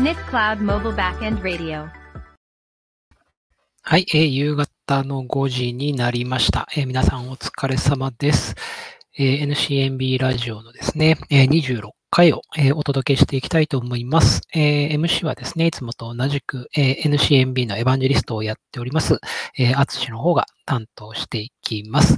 NIC Cloud Mobile Backend Radio はい、えー夕方の5時になりました。えー皆さんお疲れ様です。えー NCNB ラジオのですね、えー26回を、えーお届けしていきたいと思います。えー MC はですね、いつもと同じく、えー NCNB のエヴァンジェリストをやっております、えー、アツシの方が担当していきます。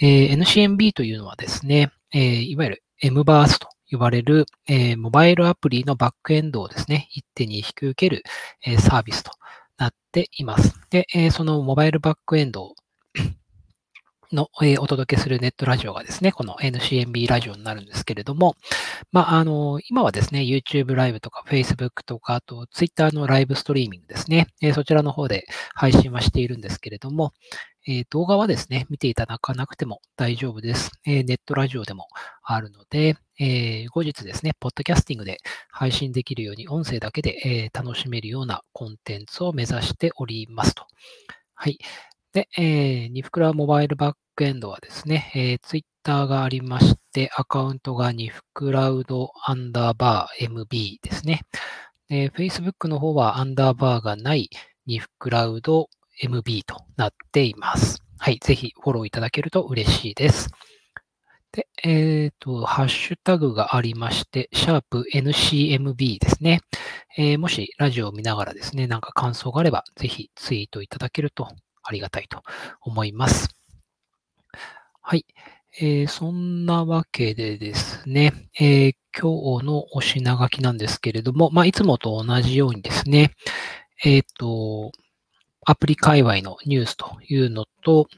えー NCNB というのはですね、えーいわゆる MBARS と呼ばれる、えーモバイルアプリのバックエンドをですね、一手に引き受ける、えーサービスとなっています。で、えーそのモバイルバックエンド の、えーお届けするネットラジオがですね、この NCNB ラジオになるんですけれども、まあ、あの、今はですね、YouTube ライブとか Facebook とか、あと Twitter のライブストリーミングですね、えーそちらの方で配信はしているんですけれども、えー動画はですね、見ていただかなくても大丈夫です。えーネットラジオでもあるので、えー後日ですね、ポッドキャスティングで配信できるように、音声だけで、え楽しめるようなコンテンツを目指しておりますと。はい。で、えー、ニフクラモバイルバックエンドはですね、えー、ツイッターがありまして、アカウントがニフクラウドアンダーバー MB ですね。で、Facebook の方はアンダーバーがないニフクラウド MB となっています。はい。ぜひフォローいただけると嬉しいです。で、えっ、と、ハッシュタグがありまして、シャープ NCMB ですね。えーもしラジオを見ながらですね、なんか感想があれば、ぜひツイートいただけるとありがたいと思います。はい。えーそんなわけでですね、えー今日のお品書きなんですけれども、まあ、いつもと同じようにですね、えっ、と、アプリ界隈のニュースというのと、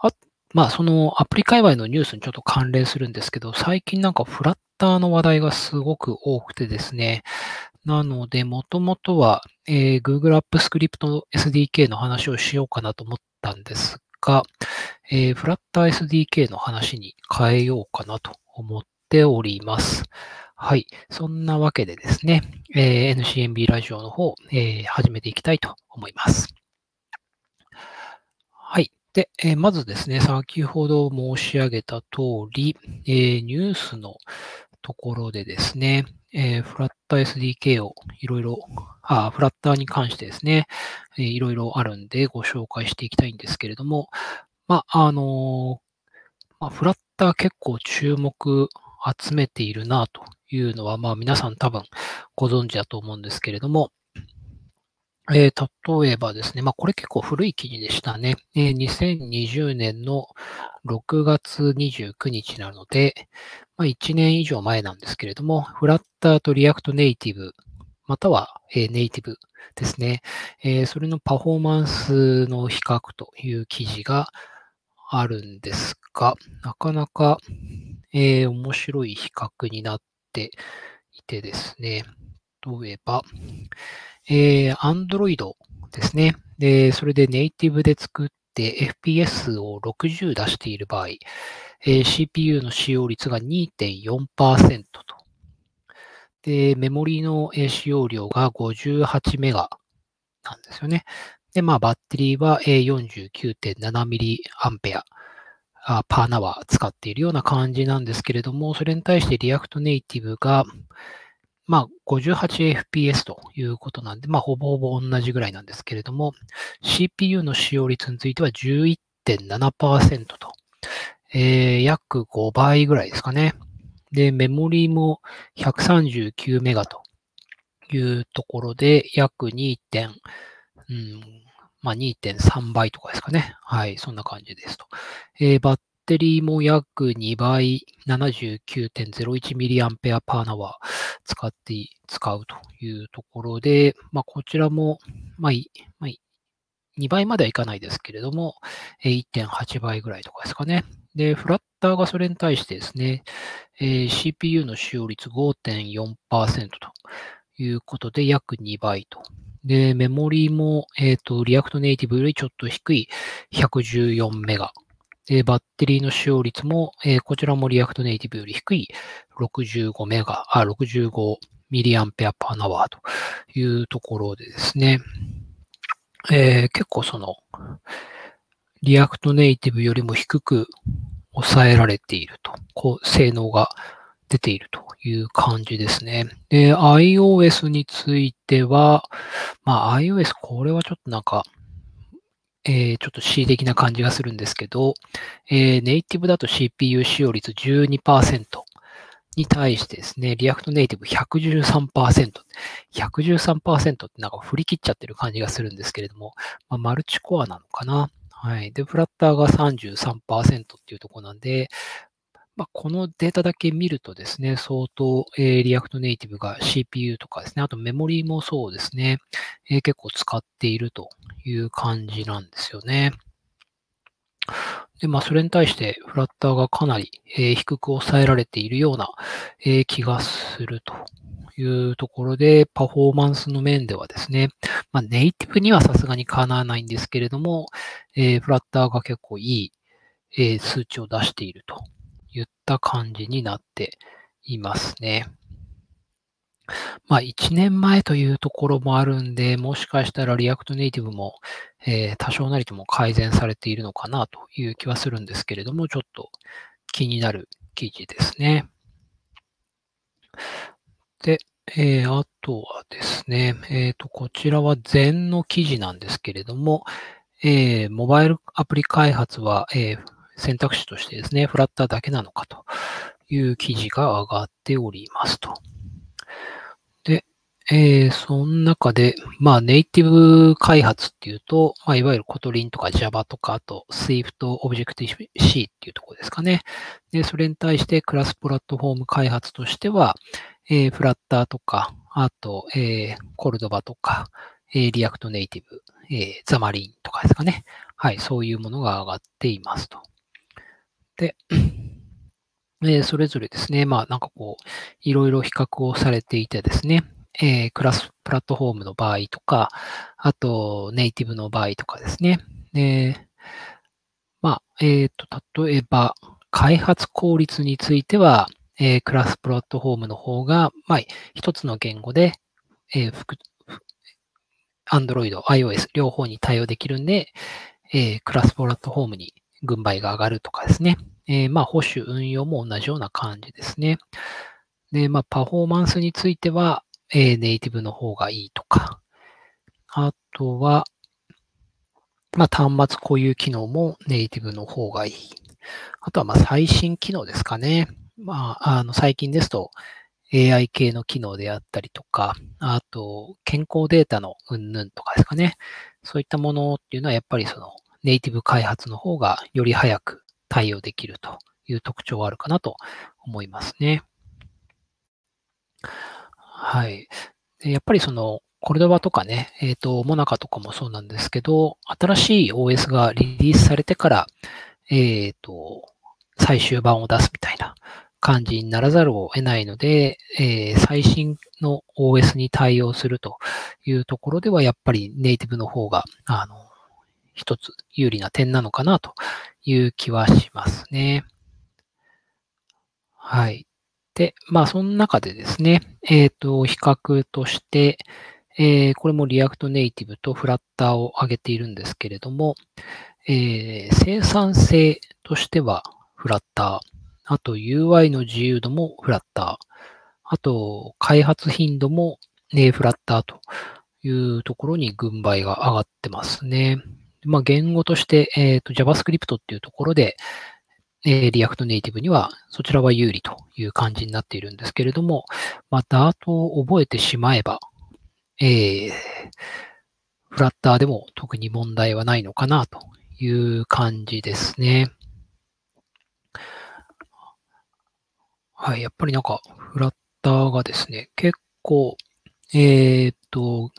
あまあ、そのアプリ界隈のニュースにちょっと関連するんですけど、最近なんかフラッターの話題がすごく多くてですね、なので、もともとは、えー Google App Script SDK の話をしようかなと思ったんですが、えー、Flutter SDK の話に変えようかなと思っております。はい。そんなわけでですね、えー NCNB ラジオの方、えー始めていきたいと思います。はい。で、えーまずですね、先ほど申し上げた通り、えーニュースのところでですね、えー、フラッター SDK をいろいろ、あ、フラッターに関してですね、いろいろあるんでご紹介していきたいんですけれども、まあ、あのまあ、フラッター結構注目集めているなというのは、まあ皆さん多分ご存知だと思うんですけれども、えー例えばですね、まあこれ結構古い記事でしたね。えー2020年の6月29日なので、まあ、1年以上前なんですけれども、 Flutter と React Native、または、えーネイティブですね、えーそれのパフォーマンスの比較という記事があるんですが、なかなか、えー面白い比較になっていてですね、例えば、えー Android ですね。で、それでネイティブで作って FPS を60出している場合、えー CPU の使用率が2.4%と。で、メモリの使用量が58メガなんですよね。で、まあ、バッテリーは49.7ミリアンペアあパーナワー使っているような感じなんですけれども、それに対して React Native が、まあ、58fps ということなんで、まあ、ほぼほぼ同じぐらいなんですけれども、CPU の使用率については11.7%と、えー約5倍ぐらいですかね。で、メモリーも139メガというところで、約 2. 点、うん、まあ、2.3倍とかですかね。はい、そんな感じですと。えーバッッテリーも約2倍、79.01ミリアンペアパーナワー使って、使うというところで、まあ、こちらも、まあ、まあ、2倍まではいかないですけれども、1.8倍ぐらいとかですかね。で、フラッターがそれに対してですね、えー CPU の使用率5.4%ということで、約2倍と。で、メモリーも、えっ、と、 React Native よりちょっと低い114メガ。で、バッテリーの使用率も、えーこちらも React Native より低い65メガ、あ、65ミリアンペア per hour というところでですね、えー結構その、 React Native よりも低く抑えられていると、こう、性能が出ているという感じですね。で、iOS については、まあ iOS これはちょっとなんか、えー、ちょっと恣意的な感じがするんですけど、えー、ネイティブだと CPU 使用率12%に対してですね、 React Native 113%。113%ってなんか振り切っちゃってる感じがするんですけれども、まあ、マルチコアなのかな。はい。で、フラッターが33%っていうところなんで、まあ、このデータだけ見るとですね、相当、えー、 React Native が CPU とかですね、あとメモリーもそうですね、えー、結構使っているという感じなんですよね。で、まあ、それに対してフラッターがかなり、えー、低く抑えられているような、えー、気がするというところで、パフォーマンスの面ではですね、まあ、ネイティブにはさすがにかなわないんですけれども、えー、フラッターが結構いい、え数値を出しているとた感じになっていますね。まあ、1年前というところもあるんで、もしかしたら React Native も、えー、多少なりとも改善されているのかなという気はするんですけれども、ちょっと気になる記事ですね。で、えー、あとはですね、えっ、ー、と、こちらは前の記事なんですけれども、えー、モバイルアプリ開発は、えー、選択肢としてですね、フラッターだけなのかという記事が上がっておりますと。で、えー、その中で、まあ、ネイティブ開発っていうと、まあ、いわゆる Kotlin とか Java とか、あと Swift Objective-C っていうところですかね。で、それに対してクロスプラットフォーム開発としては、えー、フラッターとか、あと、えー、 Cordova とか、え、 React Native、え、 Xamarin とかですかね。はい、そういうものが上がっていますと。で、えそれぞれですね、まあなんかこう、いろいろ比較をされていてですね、えー、クロスプラットフォームの場合とか、あとネイティブの場合とかですね。で、まあ、えっ、ー、と、例えば、開発効率については、えー、クロスプラットフォームの方が、まあ、一つの言語で、えー、Android、iOS 両方に対応できるんで、えー、クラスプラットフォームに軍配が上がるとかですね。えー、まあ、保守運用も同じような感じですね。で、まあ、パフォーマンスについては、えー、ネイティブの方がいいとか、あとは、まあ、端末固有機能もネイティブの方がいい。あとは、まあ、最新機能ですかね。まあ、あの、最近ですと、AI 系の機能であったりとか、あと、健康データの云々とかですかね。そういったものっていうのは、やっぱりその、ネイティブ開発の方がより早く対応できるという特徴があるかなと思いますね。はい。でやっぱりその、コルドバとかね、えっ、ー、と、モナカとかもそうなんですけど、新しい OS がリリースされてから、えっ、ー、と、最終版を出すみたいな感じにならざるを得ないので、えー、最新の OS に対応するというところでは、やっぱりネイティブの方が、あの、一つ有利な点なのかなという気はしますね。はい。で、まあ、その中でですね、えっ、ー、と、比較として、えー、これも React Native と Flutter を挙げているんですけれども、えー、生産性としてはフラッター、あと UI の自由度もフラッター、あと開発頻度も、ね、フラッターというところに軍配が上がってますね。まあ、言語として、え、ー、と JavaScript っていうところで、えー、React Native にはそちらは有利という感じになっているんですけれども、まあ、Dart を覚えてしまえば、えー、フラッターでも特に問題はないのかなという感じですね。はい、やっぱりなんか、フラッターがですね、結構、えっ、と、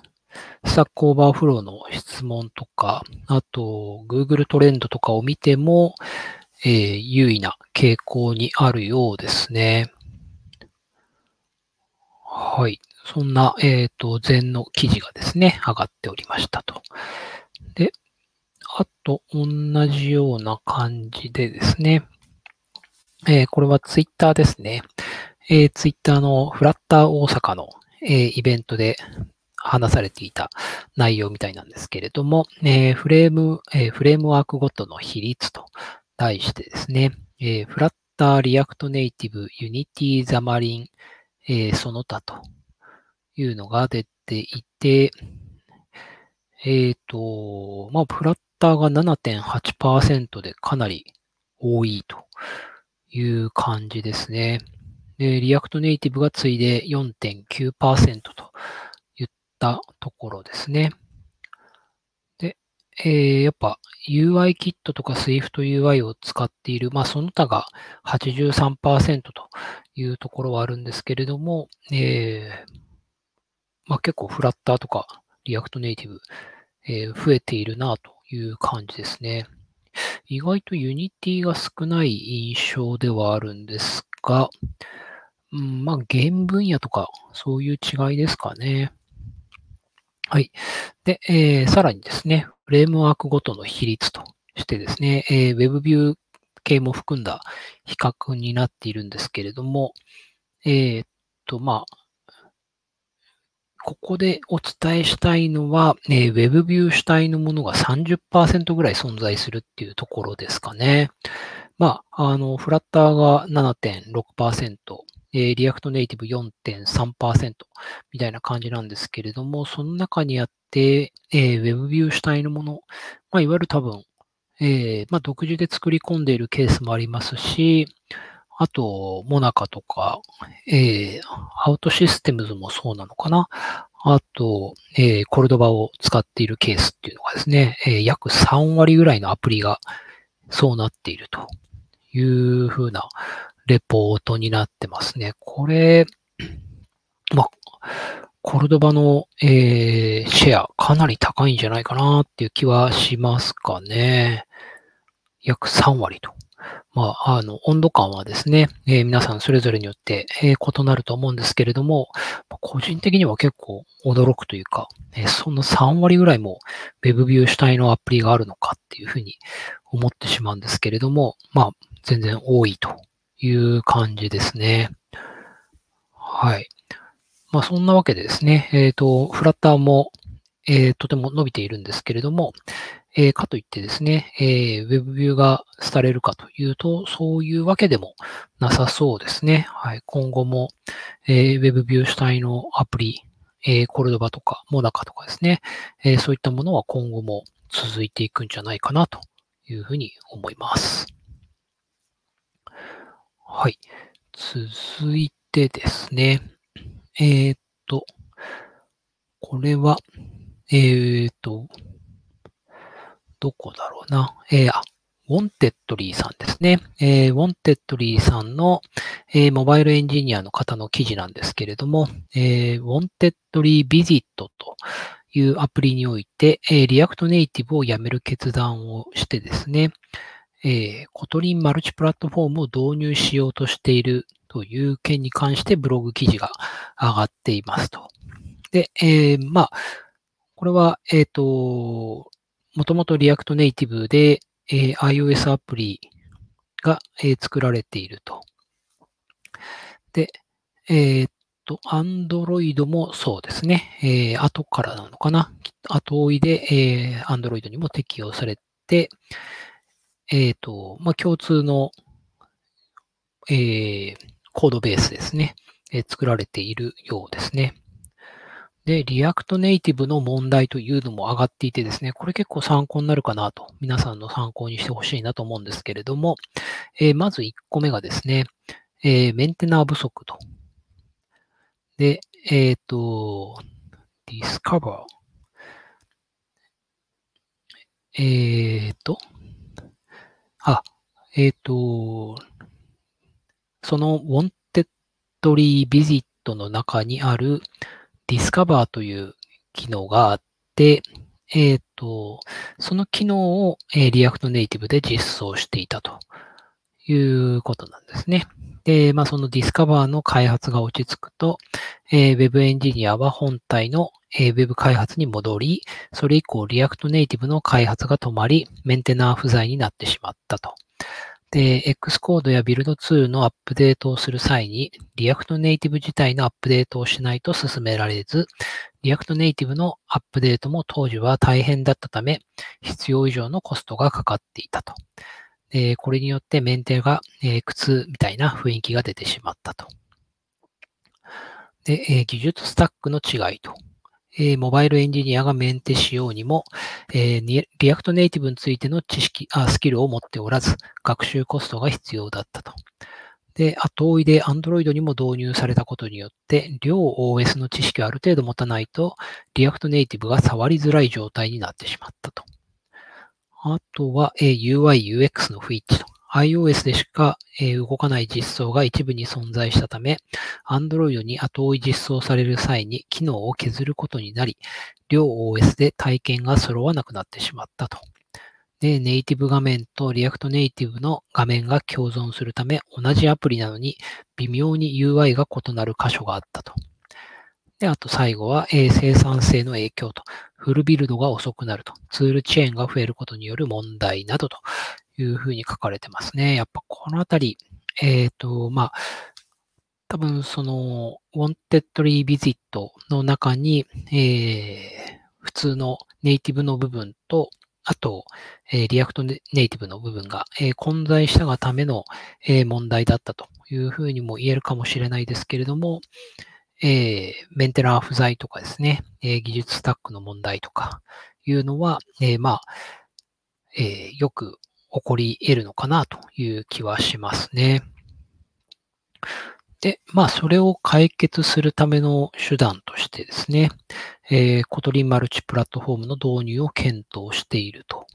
Stack Overflow の質問とか、あと Google トレンドとかを見ても、えー、優位な傾向にあるようですね。はい。そんな、えっ、ー、と、前の記事がですね、上がっておりましたと。で、あと、同じような感じでですね、えー、これはツイッターですね。えー、ツイッターのフラッター大阪の、えー、イベントで話されていた内容みたいなんですけれども、えー、フレーム、えー、フレームワークごとの比率と題してですね、えー、 Flutter、React Native、Unity、Xamarin、えー、その他というのが出ていて、えっ、ー、と、まあ、フラッターが7.8%でかなり多いという感じですね。で、 React Native が次いで4.9%とったところですね。で、えー、やっぱ UI キットとか Swift UI を使っている、まあその他が83%というところはあるんですけれども、えー、まあ結構 Flutter とか React Native、えー、増えているなという感じですね。意外と Unity が少ない印象ではあるんですが、うん、まあ、ゲーム分野とか、そういう違いですかね。はい。で、えー、さらにですね、フレームワークごとの比率としてですね、えー、WebView 系も含んだ比較になっているんですけれども、えー、っと、まあ、ここでお伝えしたいのは、えー、WebView 主体のものが30%ぐらい存在するっていうところですかね。まあ、あの、フラッターが7.6%、えー、 React Native 4.3%みたいな感じなんですけれども、その中にあって、えー、WebView 主体のもの、まあ、いわゆる多分、えー、まあ、独自で作り込んでいるケースもありますし、あと、 Monaca とか、えー、 OutSystems もそうなのかな。あと、えー、 Cordova を使っているケースっていうのがですね、えー、約3割ぐらいのアプリがそうなっているというふうなレポートになってますね。これ、まコルドバの、えー、シェアかなり高いんじゃないかなっていう気はしますかね。約3割とまあ、あの、温度感はですね、えー、皆さんそれぞれによって、えー、異なると思うんですけれども、個人的には結構驚くというか、えー、そんな3割ぐらいも WebView 主体のアプリがあるのかっていうふうに思ってしまうんですけれども、まあ、全然多いという感じですね。はい。まあ、そんなわけでですね、えっ、と、フラッターも、えー、とても伸びているんですけれども、えー、かといってですね、えー、WebView が廃れるかというと、そういうわけでもなさそうですね。はい。今後も、えー、WebView 主体のアプリ、えー、 Cordova とか、 Monaca とかですね、えー、そういったものは今後も続いていくんじゃないかなというふうに思います。はい。続いてですね、えー、っと、これは、えー、っと、どこだろうな。えー、あ、 Wantedly さんですね。えー、 Wantedly さんの、えー、モバイルエンジニアの方の記事なんですけれども、えー、 Wantedly Visit というアプリにおいて、えー、 React Native をやめる決断をしてですね、えー、 Kotlin Multiplatform を導入しようとしているという件に関してブログ記事が上がっていますと。で、えー、まあ、これは、えっ、ー、と、もともと React Native で、えー、iOS アプリが、えー、作られていると。で、えー、っと、Android もそうですね。えー、後からなのかな。後追いで、えー、Android にも適用されて、えっ、と、まあ、共通の、えー、コードベースですね、えー、作られているようですね。で、 React Native の問題というのも上がっていてですね、これ結構参考になるかなと、皆さんの参考にしてほしいなと思うんですけれども、えー、まず1個目がですね、えー、メンテナー不足と。で、えっ、ー、と、discover。えっ、と、あ、えっ、と、その wanted visit の中にある、Discover という機能があって、えっ、ー、と、その機能を、えー、React Native で実装していたと。いうことなんですね。で、まあ、その Discover の開発が落ち着くと、えー、Web エンジニアは本体の、えー、Web 開発に戻り、それ以降 React Native の開発が止まり、メンテナー不在になってしまったと。で、Xcode や Build2 のアップデートをする際に、React Native 自体のアップデートをしないと進められず、React Native のアップデートも当時は大変だったため、必要以上のコストがかかっていたと。え、これによってメンテが、えー、苦痛みたいな雰囲気が出てしまったと。で、え、技術スタックの違いと。え、モバイルエンジニアがメンテしようにも、え、 React Native についての知識あ、スキルを持っておらず、学習コストが必要だったと。で、後追いで Android にも導入されたことによって、両 OS の知識をある程度持たないと、React Native が触りづらい状態になってしまったと。あとは、え、UI、UX の不一致と。iOS でしか、え動かない実装が一部に存在したため、Android に後追い実装される際に機能を削ることになり、両 OS で体験が揃わなくなってしまったと。で、ネイティブ画面と React Native の画面が共存するため、同じアプリなのに微妙に UI が異なる箇所があったと。で、あと最後は、え生産性の影響と。フルビルドが遅くなると。ツールチェーンが増えることによる問題などというふうに書かれてますね。やっぱこのあたり、えっ、ー、と、まあ、多分その、 Wantedly Visit の中に、えー、普通のネイティブの部分と、あと、えー、 React Native の部分が、えー、混在したがための、えー、問題だったというふうにも言えるかもしれないですけれども、えー、メンテナー不在とかですね、えー、技術スタックの問題とかいうのは、えー、まあ、え、よく起こり得るのかなという気はしますね。で、まあ、それを解決するための手段としてですね、えー、 Kotlin Multiplatform の導入を検討していると。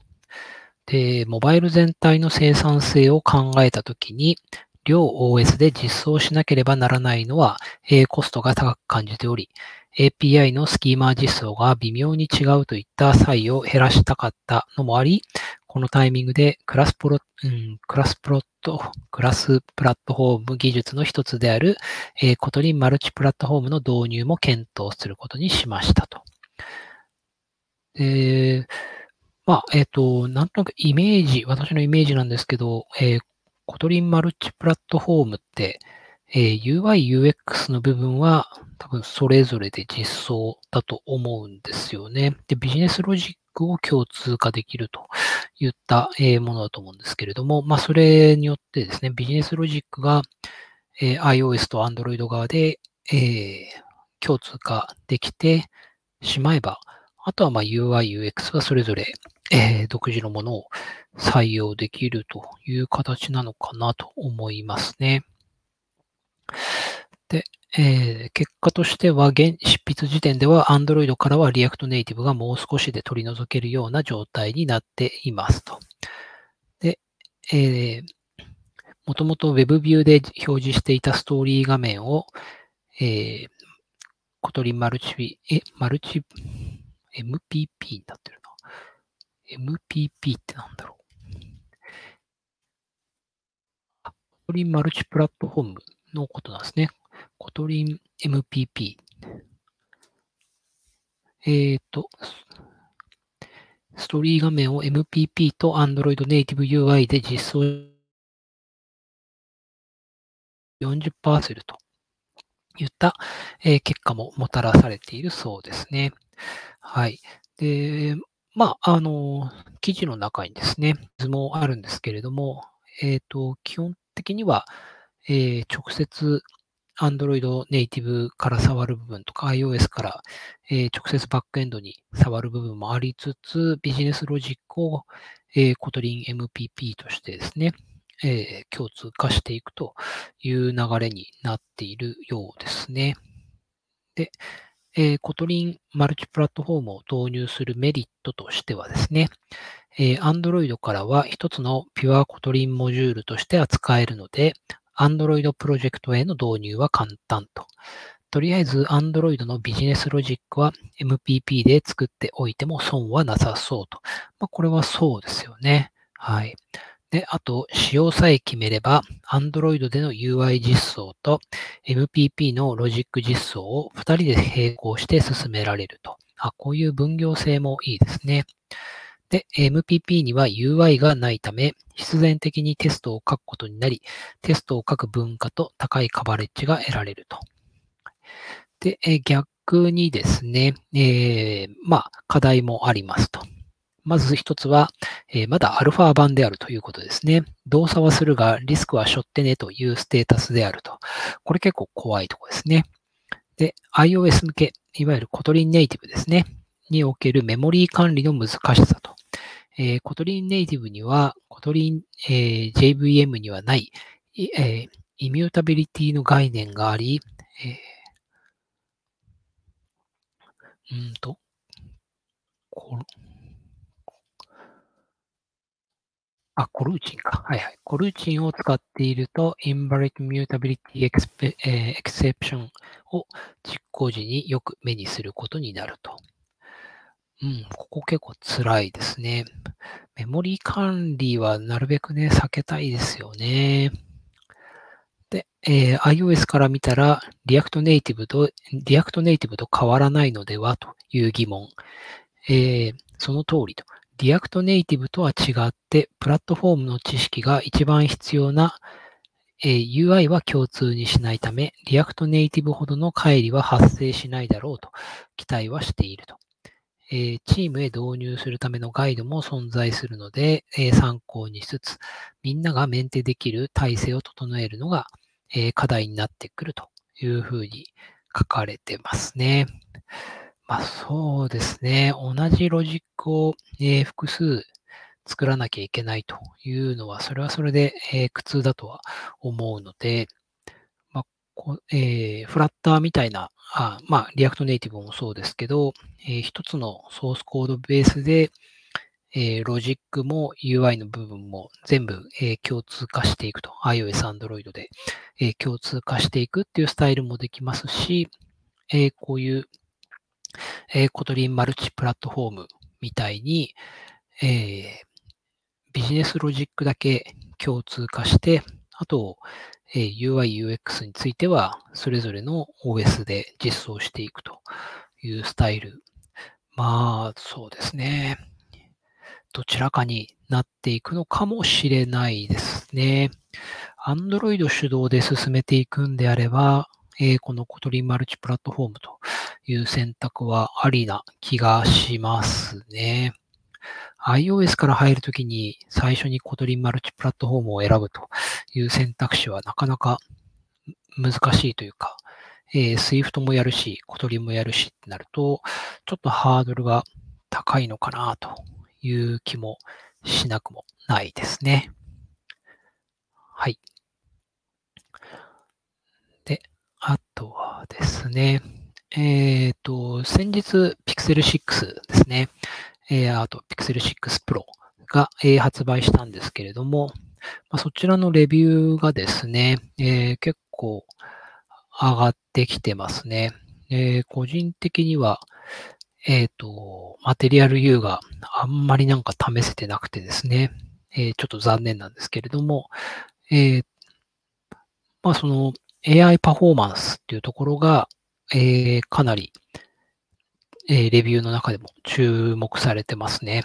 で、モバイル全体の生産性を考えたときに、両 OS で実装しなければならないのは、えー、コストが高く感じており、API のスキーマ実装が微妙に違うといった差異を減らしたかったのもあり、このタイミングでクロスプロ、うん、クロスプロット、クロスプラットフォーム技術の一つである、えー、 Kotlin Multiplatform の導入も検討することにしましたと。えー、まあ、えっ、ー、と、なんとなくイメージ、私のイメージなんですけど、えー、Kotlin Multiplatform って、えー、UI、UX の部分は多分それぞれで実装だと思うんですよね。で、ビジネスロジックを共通化できるといったえものだと思うんですけれども、まあ、それによってですね、ビジネスロジックがえ iOS と Android 側でえ共通化できてしまえば、あとはま UI、UX はそれぞれ独自のものを採用できるという形なのかなと思いますね。で、えー、結果としては、現執筆時点では Android からは React Native がもう少しで取り除けるような状態になっていますと。で、えー、もともと WebView で表示していたストーリー画面を、えー、コトリマルチ、え、マルチ、MPP になってる。MPP ってなんだろう。 Kotlin Multiplatform のことなんですね。 Kotlin MPP。えっ、ー、と、ストーリー画面を MPP と Android Native UI で実装40%といった、えー、結果ももたらされているそうですね。はい。で、まあ、あの、記事の中にですね、図もあるんですけれども、えっ、ー、と、基本的には、えー、直接 Android ネイティブから触る部分とか iOS から、えー、直接バックエンドに触る部分もありつつ、ビジネスロジックを、えー、 Kotlin MPP としてですね、えー、共通化していくという流れになっているようですね。で、えー、 Kotlin Multiplatform を導入するメリットとしてはですね、えー、Android からは一つの pure Kotlin module として扱えるので、Android プロジェクトへの導入は簡単と。とりあえず Android のビジネスロジックは MPP で作っておいても損はなさそうと。まあ、これはそうですよね。はい。で、あと、仕様さえ決めれば、Android での UI 実装と MPP のロジック実装を2人で並行して進められると。あ、こういう分業性もいいですね。で、MPP には UI がないため、必然的にテストを書くことになり、テストを書く文化と高いカバレッジが得られると。で、逆にですね、えー、まあ、課題もありますと。まず一つは、えー、まだアルファ版であるということですね。動作はするが、リスクは背負ってねというステータスであると。これ結構怖いところですね。で、iOS 向け、いわゆる Kotlin Native ですね。におけるメモリー管理の難しさと。えー、 Kotlin Native には、 Kotlin、えー、JVM にはない、えー、 immutability の概念があり、えー、うんと、こあ、コルーチンか。はいはい。コルーチンを使っていると、Invalid Mutability Exception を実行時によく目にすることになると。うん、ここ結構辛いですね。メモリー管理はなるべくね、避けたいですよね。で、えー、iOS から見たら、React Native と、React Native と変わらないのではという疑問。えー、その通りと。React Native とは違って、プラットフォームの知識が一番必要な、え、UI は共通にしないため、React Native ほどの乖離は発生しないだろうと期待はしていると。え、チームへ導入するためのガイドも存在するので、えー、参考にしつつ、みんながメンテできる体制を整えるのが、え課題になってくるというふうに書かれてますね。まあそうですね。同じロジックを、え複数作らなきゃいけないというのは、それはそれで、え苦痛だとは思うので、まあこえー、フラッターみたいな、あまあ、 React Native もそうですけど、えー、一つのソースコードベースで、えー、ロジックも UI の部分も全部、えー、共通化していくと。iOS、Android で、えー、共通化していくっていうスタイルもできますし、えー、こういう、えー、 Kotlin Multiplatform みたいに、えー、ビジネスロジックだけ共通化して、あと、えー、UI、UX については、それぞれの OS で実装していくというスタイル。まあ、そうですね。どちらかになっていくのかもしれないですね。Android 主導で進めていくんであれば、えー、この Kotlin Multiplatform という選択はありな気がしますね。iOS から入るときに最初に Kotlin Multiplatform を選ぶという選択肢はなかなか難しいというか、えー、Swift もやるし、 Kotlin もやるしってなると、ちょっとハードルが高いのかなという気もしなくもないですね。はい。で、あとはですね、えっ、と、先日 Pixel 6ですね、えー、あと Pixel 6 Pro が、えー、発売したんですけれども、まあ、そちらのレビューがですね、えー、結構上がってきてますね。えー、個人的には、えっ、と、マテリアル U があんまりなんか試せてなくてですね、えー、ちょっと残念なんですけれども、えー、まあその AI パフォーマンスっていうところが、えー、かなり、えー、レビューの中でも注目されてますね。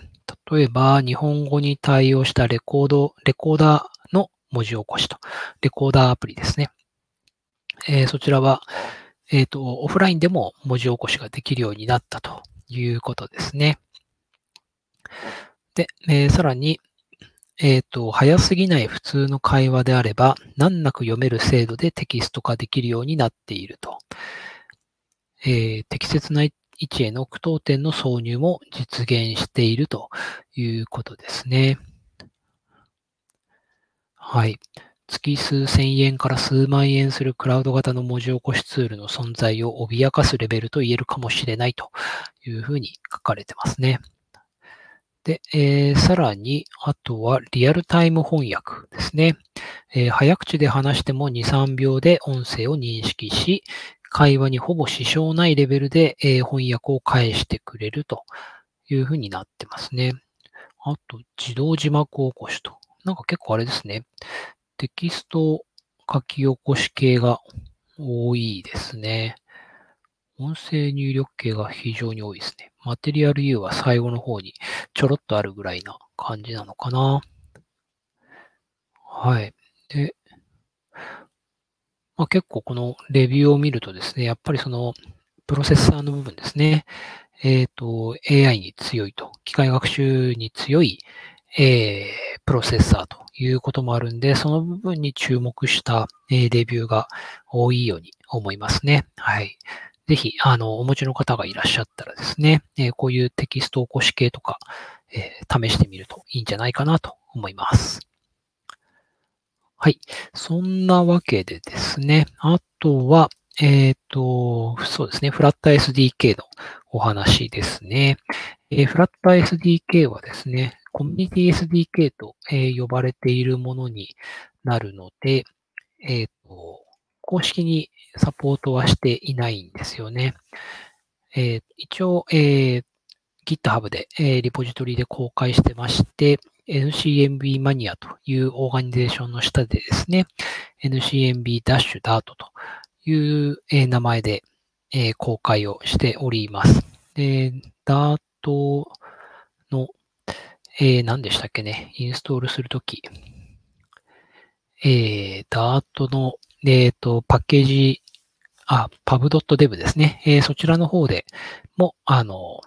例えば、日本語に対応したレコード、レコーダーの文字起こしと、レコーダーアプリですね。えー、そちらは、えっ、ー、と、オフラインでも文字起こしができるようになったということですね。で、えー、さらに、えっ、ー、と、早すぎない普通の会話であれば、難なく読める精度でテキスト化できるようになっていると。えー、適切な位置への句読点の挿入も実現しているということですね。はい。月数千円から数万円するクラウド型の文字起こしツールの存在を脅かすレベルと言えるかもしれないというふうに書かれてますね。で、えー、さらに、あとはリアルタイム翻訳ですね。えー、早口で話しても2、3秒で音声を認識し、会話にほぼ支障ないレベルで、えー、翻訳を返してくれるというふうになってますね。あと、自動字幕起こしと。なんか結構あれですね。テキスト書き起こし系が多いですね。音声入力系が非常に多いですね。マテリアル U は最後の方にちょろっとあるぐらいな感じなのかな。はい。で、まあ、結構このレビューを見るとですね、やっぱりそのプロセッサーの部分ですね。えっ、と、AI に強いと、機械学習に強い、えー、プロセッサーということもあるんで、その部分に注目した、えー、レビューが多いように思いますね。はい。ぜひ、あの、お持ちの方がいらっしゃったらですね、えー、こういうテキスト起こし系とか、えー、試してみるといいんじゃないかなと思います。はい。そんなわけでですね、あとは、えっ、ー、と、そうですね、フラッタ SDK のお話ですね。えー、フラッタ SDK はですね、コミュニティ SDK と、えー、呼ばれているものになるので、えっ、と、公式にサポートはしていないんですよね。え一応、え GitHub で、えリポジトリで公開してまして、NCMB マニアというオーガニゼーションの下でですね、NCMB-DART という、名前で、公開をしております。で、DART の、えー、何でしたっけね、インストールするとき、えー、DART の、えっ、ー、と、パッケージ、あ、pub.dev ですね。えー、そちらの方でも、あの、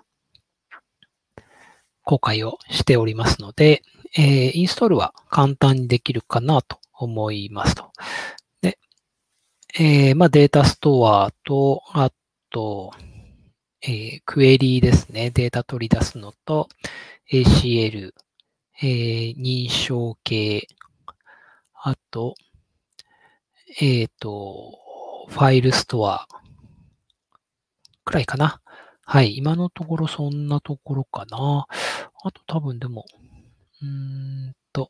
公開をしておりますので、えー、インストールは簡単にできるかなと思いますと。で、えー、まあ、データストアと、あと、えー、クエリーですね。データ取り出すのと、ACL、えー、認証系、あと、えっ、ー、と、ファイルストアくらいかな。はい。今のところそんなところかな。あと多分でも、うーんと、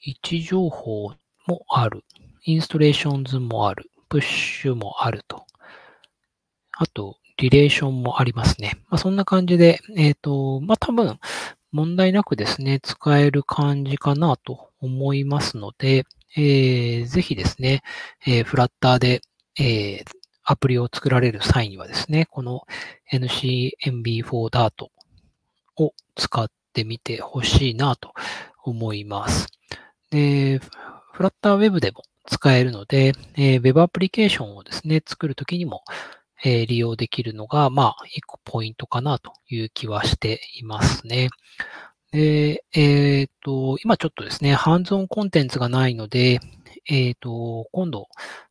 位置情報もある。インストレーションズもある。プッシュもあると。あと、リレーションもありますね。まあ、そんな感じで、えっ、ー、と、まあ、多分、問題なくですね、使える感じかなと思いますので、えー、ぜひですね、えー、フラッターで、えー、アプリを作られる際にはですね、この NCMB4Dart を使ってみてほしいなと思います。で、フラッターウェブでも使えるので、えー、Web アプリケーションをですね、作るときにも、えー、利用できるのが、まあ、一個ポイントかなという気はしていますね。で、えっ、と、今ちょっとですね、ハンズオンコンテンツがないので、えっ、ー、と、今度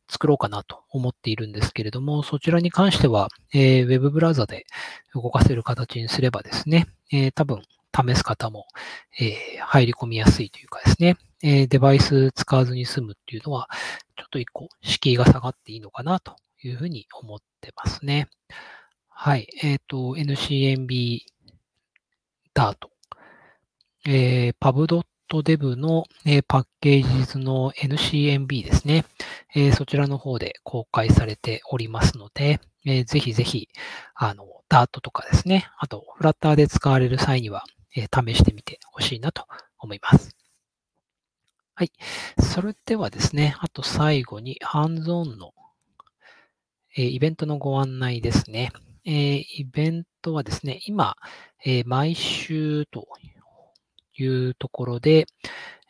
作ろうかなと思っているんですけれども、そちらに関しては、えー、ウェブブラウザで動かせる形にすればですね、えー、多分試す方も、えー、入り込みやすいというかですね、えー、デバイス使わずに済むっていうのは、ちょっと一個敷居が下がっていいのかなというふうに思ってますね。はい。えっ、ー、と、NCMB Dart えー、.dev の、え、パッケージ図の NCMB ですね、え、そちらの方で公開されておりますので、えー、ぜひぜひ、あの、Dart とかですね、あと、フラッターで使われる際には、え、試してみてほしいなと思います。はい。それではですね、あと最後に、ハンズオンの、え、イベントのご案内ですね。え、イベントはですね、今、え、毎週というところで、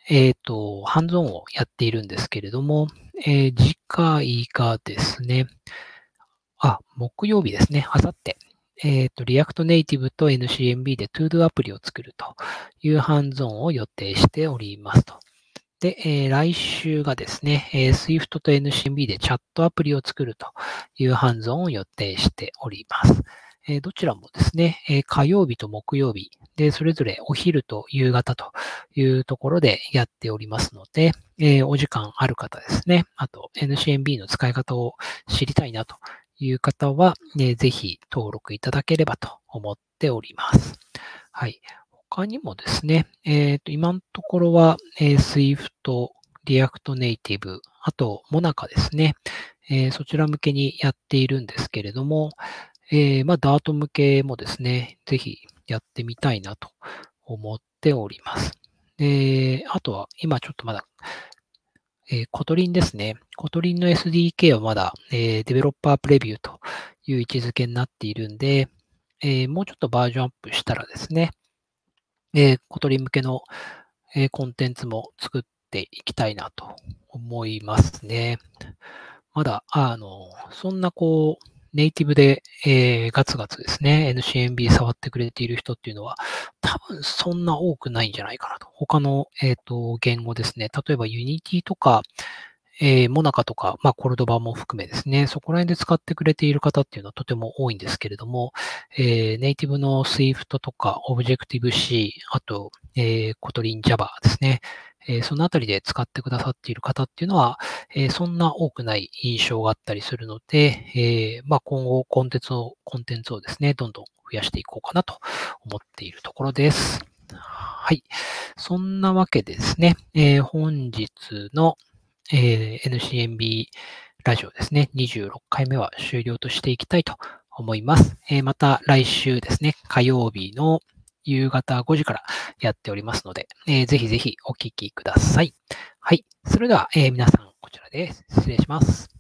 えっ、ー、と、ハンズオンをやっているんですけれども、えー、次回がですね、あ、木曜日ですね、あさって、えっ、ー、と、 React Native と NCMB で ToDo アプリを作るというハンズオンを予定しておりますと。で、えー、来週がですね、えー、Swift と NCMB でチャットアプリを作るというハンズオンを予定しております。えどちらもですね、え火曜日と木曜日で、それぞれお昼と夕方というところでやっておりますので、えお時間ある方ですね、あと NCMB の使い方を知りたいなという方は、えぜひ登録いただければと思っております。はい。他にもですね、えっ、ー、と、今のところは、えー、Swift、React Native、あと、Monaca ですね、えー、そちら向けにやっているんですけれども、えー、まあ、ダート向けもですね、ぜひやってみたいなと思っております。で、あとは、今ちょっとまだ、えー、 Kotlin ですね。 Kotlin の SDK はまだ、えー、 developer preview という位置づけになっているんで、えー、もうちょっとバージョンアップしたらですね、えー、 Kotlin 向けの、えー、コンテンツも作っていきたいなと思いますね。まだ、あの、そんなこう、ネイティブで、えー、ガツガツですね、NCMB 触ってくれている人っていうのは、多分そんな多くないんじゃないかなと。他の、えっ、ー、と、言語ですね。例えば Unity とか、えー、 Monaca とか、まあ、 Cordova も含めですね、そこら辺で使ってくれている方っていうのはとても多いんですけれども、えー、ネイティブの Swift とか Objective-C、あと、えー、 Kotlin Java ですね、え、そのあたりで使ってくださっている方っていうのは、え、そんな多くない印象があったりするので、え、まあ、今後コンテンツを、コンテンツをですね、どんどん増やしていこうかなと思っているところです。はい。そんなわけでですね、え本日の、え NCMB ラジオですね、26回目は終了としていきたいと思います。えまた来週ですね、火曜日の夕方5時からやっておりますので、えー、ぜひぜひお聞きください。はい。それでは、えー、皆さん、こちらで失礼します。